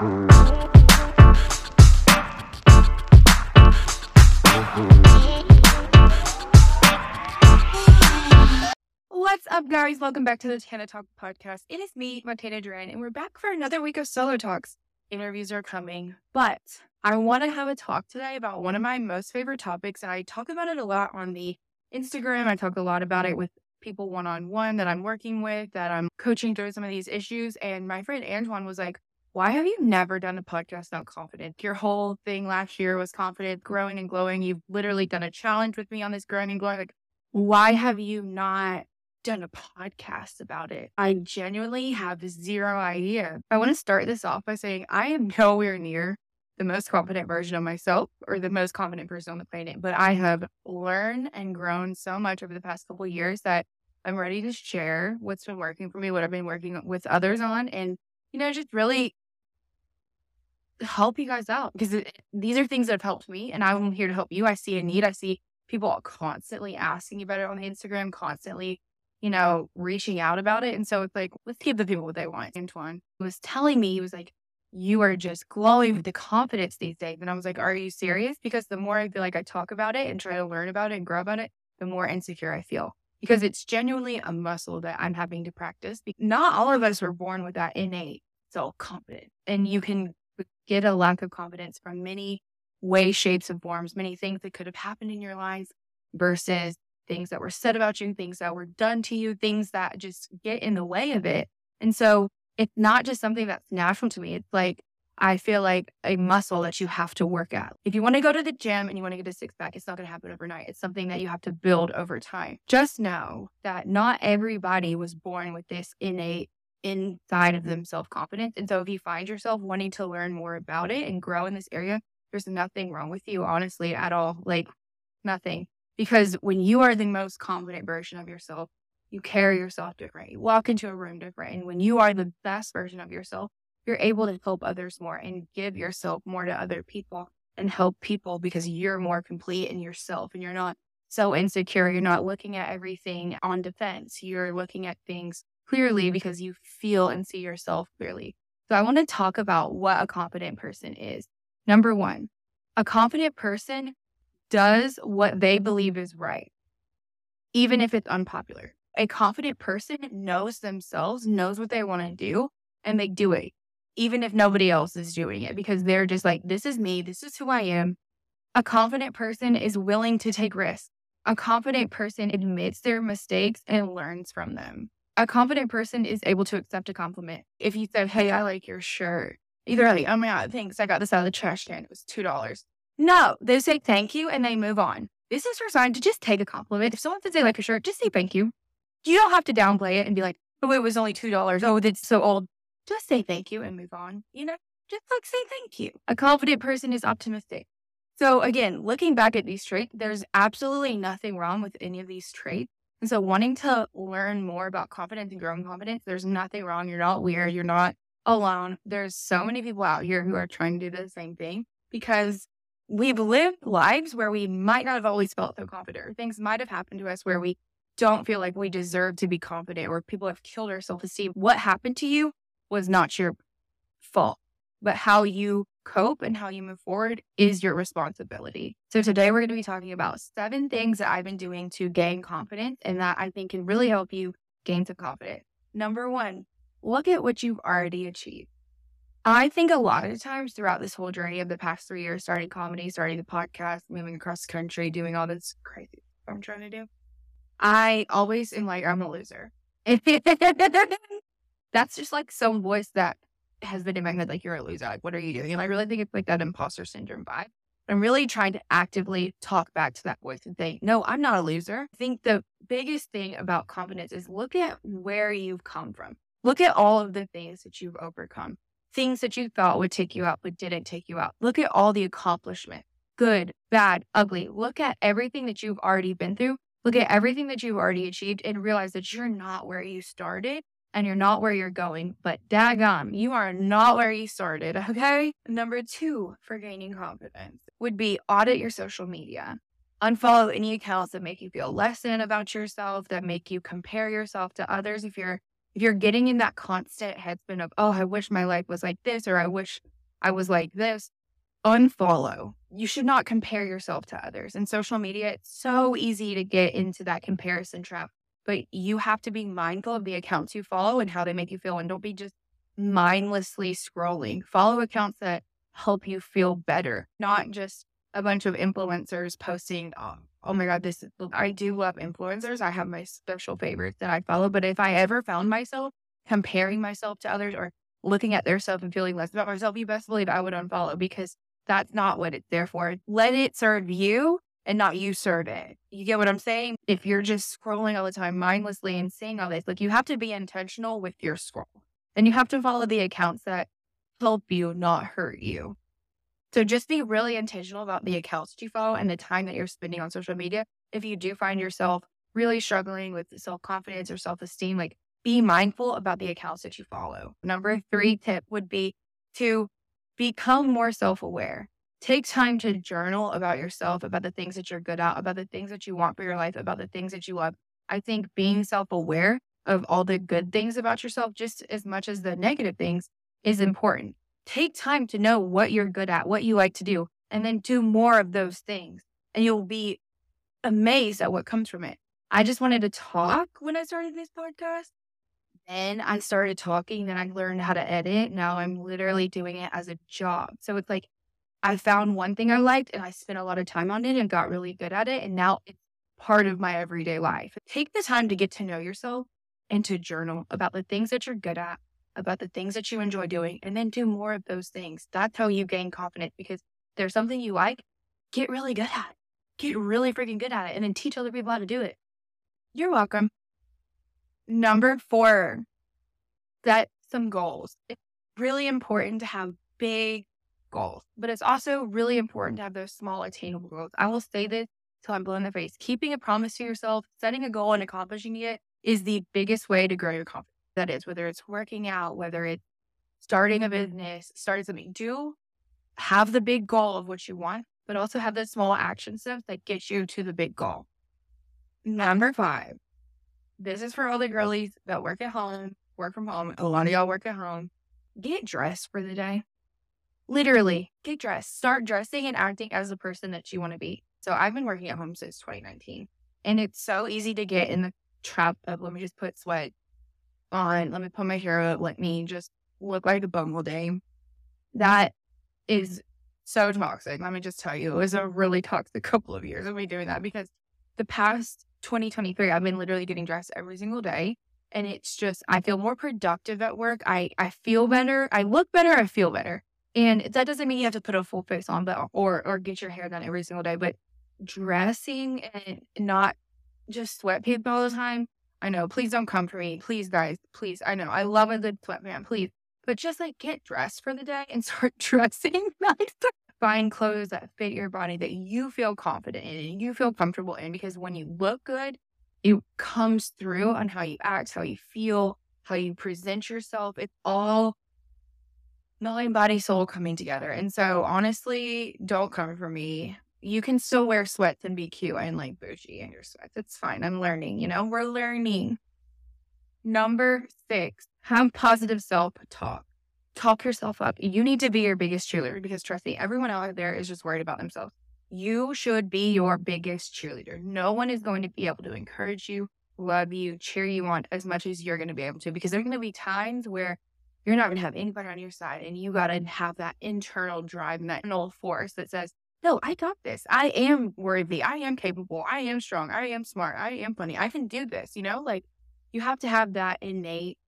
What's up, guys? Welcome back to the Tana Talk podcast. It is me, Montana Duran, and we're back for another week of solo talks. Interviews are coming, but I want to have a talk today about one of my most favorite topics, and I talk about it a lot on the Instagram. I talk a lot about it with people one on one that I'm working with, that I'm coaching through some of these issues. And my friend Antoine was like, why have you never done a podcast not confident? Your whole thing last year was confident, growing and glowing. You've literally done a challenge with me on this growing and glowing. Like, why have you not done a podcast about it? I genuinely have zero idea. I want to start this off by saying I am nowhere near the most confident version of myself or the most confident person on the planet, but I have learned and grown so much over the past couple years that I'm ready to share what's been working for me, what I've been working with others on, and you know, just really help you guys out because these are things that have helped me and I'm here to help you. I see a need. I see people constantly asking about it on Instagram, constantly, you know, reaching out about it. And so it's like, let's give the people what they want. Antoine was telling me, he was like, you are just glowing with the confidence these days. And I was like, are you serious? Because the more I feel like I talk about it and try to learn about it and grow about it, the more insecure I feel because it's genuinely a muscle that I'm having to practice. Not all of us were born with that innate self confidence. And you can get a lack of confidence from many ways, shapes, and forms, many things that could have happened in your life versus things that were said about you, things that were done to you, things that just get in the way of it. And so it's not just something that's natural to me. It's like I feel like a muscle that you have to work at. If you want to go to the gym and you want to get a six pack, it's not going to happen overnight. It's something that you have to build over time. Just know that not everybody was born with this innate inside of them self confidence. And so if you find yourself wanting to learn more about it and grow in this area, there's nothing wrong with you, honestly, at all. Like nothing. Because when you are the most confident version of yourself, you carry yourself different. You walk into a room different. And when you are the best version of yourself, you're able to help others more and give yourself more to other people and help people because you're more complete in yourself and you're not so insecure. You're not looking at everything on defense. You're looking at things clearly because you feel and see yourself clearly. So I want to talk about what a confident person is. Number one, a confident person does what they believe is right, even if it's unpopular. A confident person knows themselves, knows what they want to do, and they do it even if nobody else is doing it, because they're just like, this is me, this is who I am. A confident person is willing to take risks. A confident person admits their mistakes and learns from them. A confident person is able to accept a compliment. If you said, Hey, I like your shirt, either mm-hmm. like, Oh my God, thanks. I got this out of the trash can. It was $2. No, they say thank you and they move on. This is your sign to just take a compliment. If someone says they like your shirt, just say thank you. You don't have to downplay it and be like, Oh, it was only $2. Oh, that's so old just say thank you and move on. You know, just like say thank you. A confident person is optimistic. So again, looking back at these traits, there's absolutely nothing wrong with any of these traits. And so wanting to mm. learn more about confidence and growing confidence, there's nothing wrong. You're not weird. You're not alone. There's so many people out here who are trying to do the same thing because we've lived lives where we might not have always felt so confident or things might have happened to us where we don't feel like we deserve to be confident or people have killed our self-esteem. What happened to you was not your fault, but how you cope and how you move forward is your responsibility. So today we're going to be talking about seven things that I've been doing to gain confidence and that I think can really help you gain some confidence. Number one, look at what you've already achieved. I think a lot of times throughout this whole journey of the past three years, starting comedy, starting the podcast, moving across the country, doing all this crazy I'm trying to do, I always am like, I'm a loser. that's just like some voice that has been in my head, like, you're a loser. Like, what are you doing? And I really think it's like that imposter syndrome vibe. I'm really trying to actively talk back to that voice and say, no, I'm not a loser. I think the biggest thing about confidence is look at where you've come from. Look at all of the things that you've overcome, things that you thought would take you out, but didn't take you out. Look at all the accomplishment, good, bad, ugly. Look at everything that you've already been through. Look at everything that you've already achieved and realize that you're not where you started and you're not where you're going, but daggum, you are not where you started, okay? Number two for gaining confidence would be audit your social media. Unfollow any accounts that make you feel less than about yourself, that make you compare yourself to others. If you're if you're getting in that constant headspin of, oh, I wish my life was like this, or I wish I was like this, unfollow. You should not compare yourself to others. In social media, it's so easy to get into that comparison trap, but you have to be mindful of the accounts you follow and how they make you feel. And don't be just mindlessly scrolling. Follow accounts that help you feel better, not just a bunch of influencers posting, oh, oh my God, this is, I do love influencers. I have my special favorites that I follow. But if I ever found myself comparing myself to others or looking at their stuff and feeling less about myself, you best believe I would unfollow because that's not what it's there for. Let it serve you and not you serve it. You get what I'm saying? If you're just scrolling all the time mindlessly and seeing all this, like you have to be intentional with your scroll and you have to follow the accounts that help you, not hurt you. So just be really intentional about the accounts that you follow and the time that you're spending on social media. If you do find yourself really struggling with self confidence or self esteem, like be mindful about the accounts that you follow. Number three tip would be to become more self aware. Take time to journal about yourself, about the things that you're good at, about the things that you want for your life, about the things that you love. I think being self aware of all the good things about yourself, just as much as the negative things, is important. Take time to know what you're good at, what you like to do, and then do more of those things. And you'll be amazed at what comes from it. I just wanted to talk when I started this podcast. Then I started talking, then I learned how to edit. Now I'm literally doing it as a job. So it's like I found one thing I liked and I spent a lot of time on it and got really good at it. And now it's part of my everyday life. Take the time to get to know yourself and to journal about the things that you're good at, about the things that you enjoy doing, and then do more of those things. That's how you gain confidence because there's something you like, get really good at it. Get really freaking good at it and then teach other people how to do it. You're welcome. Number four, set some goals. It's really important to have big goals, but it's also really important mm-hmm. to have those small, attainable goals. I will say this till I'm blue in the face. Keeping a promise to yourself, setting a goal and accomplishing it is the biggest way to grow your confidence. That is, whether it's working out, whether it's starting a business, starting something, do have the big goal of what you want, but also have the small action steps that get you to the big goal. Number five, this is for all the girlies that work at home, work from home. A lot of y'all work at home. Get dressed for the day. Literally, get dressed. Start dressing and acting as the person that you want to be. So I've been working at home since 2019, and it's so easy to get in the trap of let me just put sweat on, let me put my hair up, let me just look like a bungle dame. That is so toxic. Let me just tell you, it was a really toxic couple of years of me doing that because the past 2023, I've been literally getting dressed every single day. And it's just, I feel more productive at work. I, I feel better. I look better. I feel better. And that doesn't mean you have to put a full face on, but or or get your hair done every single day. But dressing and not just sweatpants all the time. I know. Please don't come for me. Please, guys. Please. I know. I love a good sweatpants. Please. But just like get dressed for the day and start dressing. Find clothes that fit your body that you feel confident in and you feel comfortable in because when you look good, it comes through on how you act, how you feel, how you present yourself. It's all mind, body, soul coming together. And so honestly, don't come for me you can still wear sweats and be cute and like bougie in your sweats. It's fine. I'm learning, you know, we're learning. Number six, have positive self talk. Talk yourself up. You need to be your biggest cheerleader because trust me, everyone out there is just worried about themselves. You should be your biggest cheerleader. No one is going to be able to encourage you, love you, cheer you on as much as you're going to be able to because there are going to be times where you're not going to have anybody on your side and you got to have that internal drive and that internal force that says, no, I got this. I am worthy. I am capable. I am strong. I am smart. I am funny. I can do this. You know, like you have to have that innate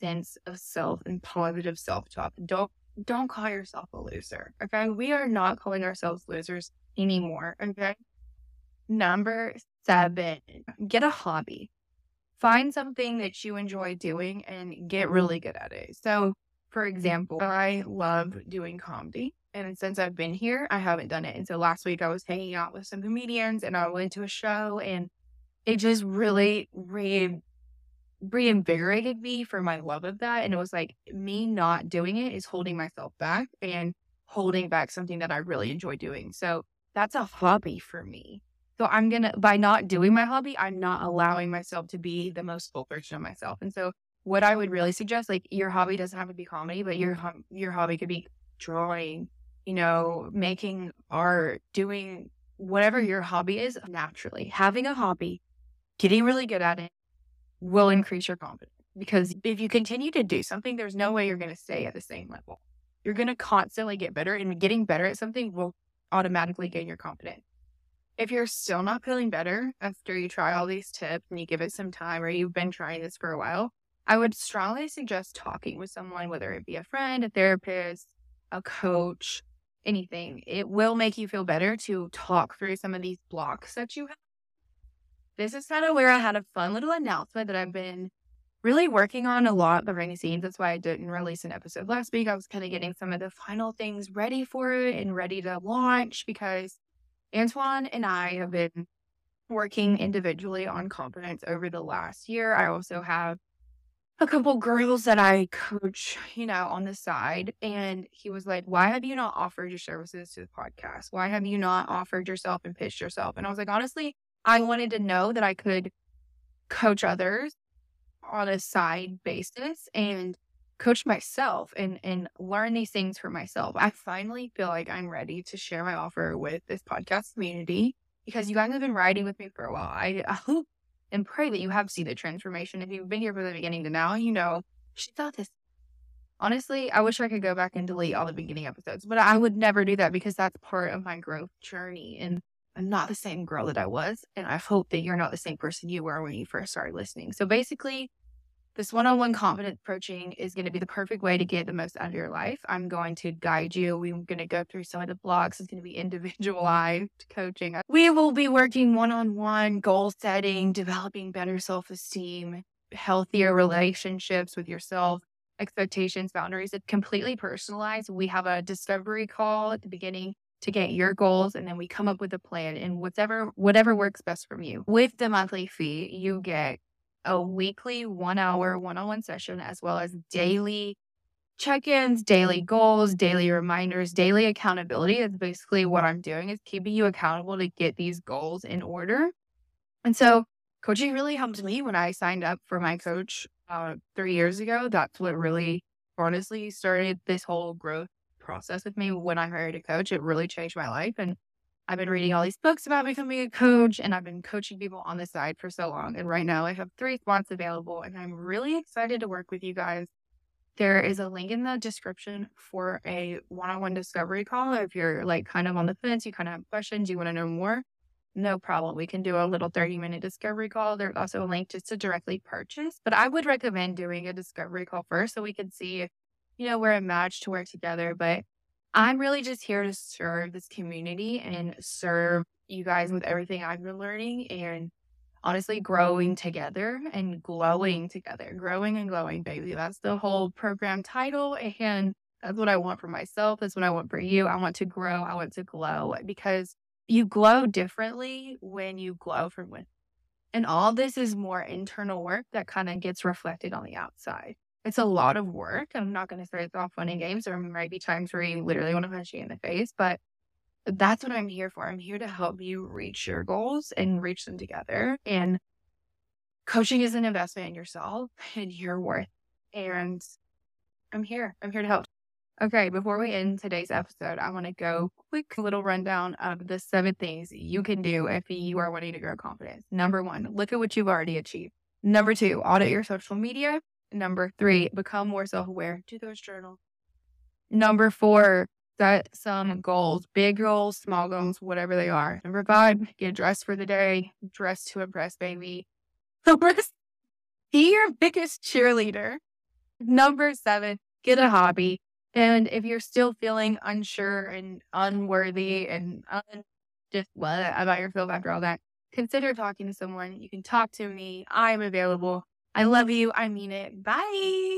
sense of self and positive self talk. Don't don't call yourself a loser. Okay. We are not calling ourselves losers anymore. Okay. Number seven, get a hobby. Find something that you enjoy doing and get really good at it. So, for example, I love doing comedy. And since I've been here, I haven't done it. And so last week I was hanging out with some comedians and I went to a show and it just really re- reinvigorated me for my love of that. And it was like me not doing it is holding myself back and holding back something that I really enjoy doing. So that's a hobby for me. So I'm going to, by not doing my hobby, I'm not allowing myself to be the most full version of myself. And so what I would really suggest, like your hobby doesn't have to be comedy, but your your hobby could be drawing, you know, making art, doing whatever your hobby is naturally. Having a hobby, getting really good at it will increase your confidence. Because if you continue to do something, there's no way you're going to stay at the same level. You're going to constantly get better, and getting better at something will automatically gain your confidence. If you're still not feeling better after you try all these tips and you give it some time or you've been trying this for a while, I would strongly suggest talking with someone, whether it be a friend, a therapist, a coach, anything. It will make you feel better to talk through some of these blocks that you have. This is kind of where I had a fun little announcement that I've been really working on a lot behind the scenes. That's why I didn't release an episode last week. I was kind of getting some of the final things ready for it and ready to launch because Antoine and I have been working individually on confidence over the last year. I also have a couple girls that I coach, you know, on the side. And he was like, Why have you not offered your services to the podcast? Why have you not offered yourself and pitched yourself? And I was like, Honestly, I wanted to know that I could coach others on a side basis and coach myself and and learn these things for myself. I finally feel like I'm ready to share my offer with this podcast community because you guys have been riding with me for a while. I, I hope and pray that you have seen the transformation. If you've been here from the beginning to now, you know, she thought this. Honestly, I wish I could go back and delete all the beginning episodes, but I would never do that because that's part of my growth journey. And I'm not the same girl that I was. And I hope that you're not the same person you were when you first started listening. So basically, this one on one confidence coaching is going to be the perfect way to get the most out of your life. I'm going to guide you. We're going to go through some of the blocks. It's going to be individualized coaching. We will be working one on one, goal setting, developing better self esteem, healthier relationships with yourself, expectations, boundaries. It's completely personalized. We have a discovery call at the beginning to get your goals and then we come up with a plan and whatever whatever works best for you. With the monthly fee, you get a weekly one hour one on one session, as well as daily check ins, daily goals, daily reminders, daily accountability. That's basically what I'm doing is keeping you accountable to get these goals in order. And so coaching really helped me when I signed up for my coach uh, three years ago. That's what really honestly started this whole growth process with me when I hired a coach. It really changed my life. And I've been reading all these books about becoming a coach and I've been coaching people on the side for so long. And right now I have three spots available and I'm really excited to work with you guys. There is a link in the description for a one on one discovery call. If you're like kind of on the fence, you kind of have questions, you want to know more, no problem. We can do a little 30 minute discovery call. There's also a link just to directly purchase, but I would recommend doing a discovery call first so we can see if, you know, we're a match to work together. But I'm really just here to serve this community and serve you guys with everything I've been learning and honestly growing together and glowing together. Growing and glowing, baby. That's the whole program title. And that's what I want for myself. That's what I want for you. I want to grow. I want to glow because you glow differently when you glow from within. And all this is more internal work that kind of gets reflected on the outside it's a lot of work. I'm not going to say it's all fun and games. There might be times where you literally want to punch you in the face, but that's what I'm here for. I'm here to help you reach your goals and reach them together. And coaching is an investment in yourself and your worth. And I'm here. I'm here to help. Okay, before we end today's episode, I want to go quick little rundown of the seven things you can do if you are wanting to grow confidence. Number one, look at what you've already achieved. Number two, audit your social media. Number three, mm-hmm. become more self aware. Do those journals. Number four, set some goals, big goals, small goals, whatever they are. Number five, get dressed for the day, dress to impress, baby. Number be your biggest cheerleader. Number seven, get a hobby. And if you're still feeling unsure and unworthy and un- just what about yourself after all that, consider talking to someone. You can talk to me. I'm available. I love mm-hmm. you. I mean it. Bye.